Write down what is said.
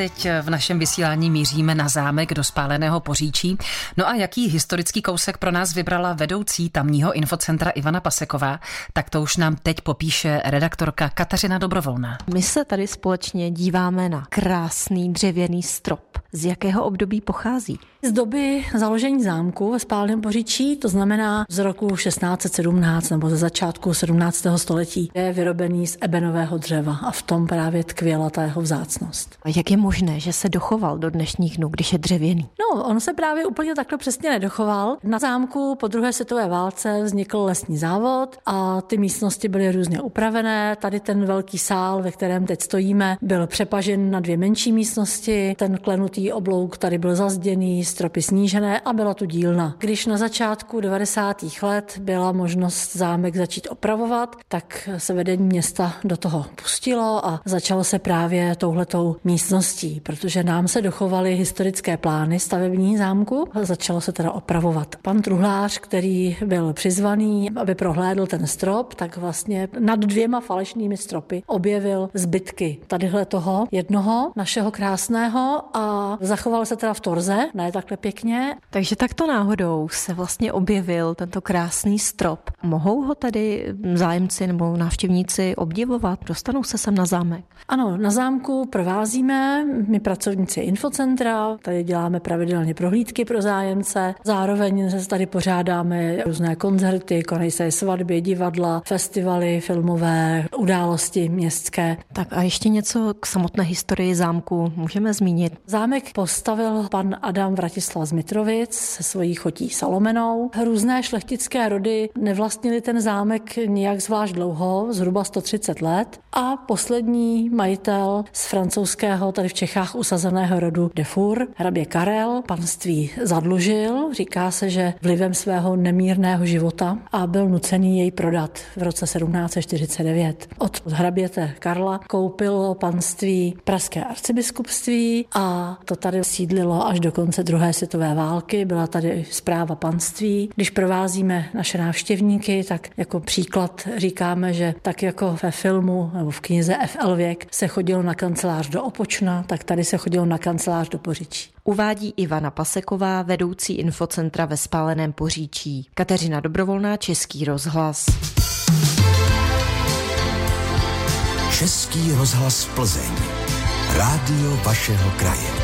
teď v našem vysílání míříme na zámek do spáleného poříčí. No a jaký historický kousek pro nás vybrala vedoucí tamního infocentra Ivana Paseková, tak to už nám teď popíše redaktorka Kateřina Dobrovolná. My se tady společně díváme na krásný dřevěný strop. Z jakého období pochází? Z doby založení zámku ve Spálném Poříčí, to znamená z roku 1617 nebo ze začátku 17. století, je vyrobený z ebenového dřeva a v tom právě tkvěla ta jeho vzácnost. A jak je možné, že se dochoval do dnešních dnů, když je dřevěný? No, on se právě úplně takhle přesně nedochoval. Na zámku po druhé světové válce vznikl lesní závod a ty místnosti byly různě upravené. Tady ten velký sál, ve kterém teď stojíme, byl přepažen na dvě menší místnosti. Ten klenutý oblouk tady byl zazděný, stropy snížené a byla tu dílna. Když na začátku 90. let byla možnost zámek začít opravovat, tak se vedení města do toho pustilo a začalo se právě touhletou místností, protože nám se dochovaly historické plány stavební zámku a začalo se teda opravovat. Pan truhlář, který byl přizvaný, aby prohlédl ten strop, tak vlastně nad dvěma falešnými stropy objevil zbytky tadyhle toho jednoho našeho krásného a zachoval se teda v torze, ne takhle pěkně. Takže takto náhodou se vlastně objevil tento krásný strop. Mohou ho tady zájemci nebo návštěvníci obdivovat? Dostanou se sem na zámek? Ano, na zámku provázíme my pracovníci infocentra, tady děláme pravidelně prohlídky pro zájemce, zároveň se tady pořádáme různé koncerty, konají se svatby, divadla, festivaly filmové, události městské. Tak a ještě něco k samotné historii zámku můžeme zmínit. Zámek postavil pan Adam Vratislav z Mitrovic se svojí chotí Salomenou. Různé šlechtické rody nevlastnili ten zámek nijak zvlášť dlouho, zhruba 130 let. A poslední majitel z francouzského, tady v Čechách usazeného rodu Defur, hrabě Karel, panství zadlužil. Říká se, že vlivem svého nemírného života a byl nucený jej prodat v roce 1749. Od hraběte Karla koupilo panství Pražské arcibiskupství a to tady sídlilo až do konce druhé světové války. Byla tady zpráva panství. Když provázíme naše návštěvníky, tak jako příklad říkáme, že tak jako ve filmu nebo v knize F.L. Věk se chodilo na kancelář do Opočna, tak tady se chodilo na kancelář do Poříčí. Uvádí Ivana Paseková, vedoucí infocentra ve Spáleném Poříčí. Kateřina Dobrovolná, Český rozhlas. Český rozhlas Plzeň. Rádio vašeho kraje.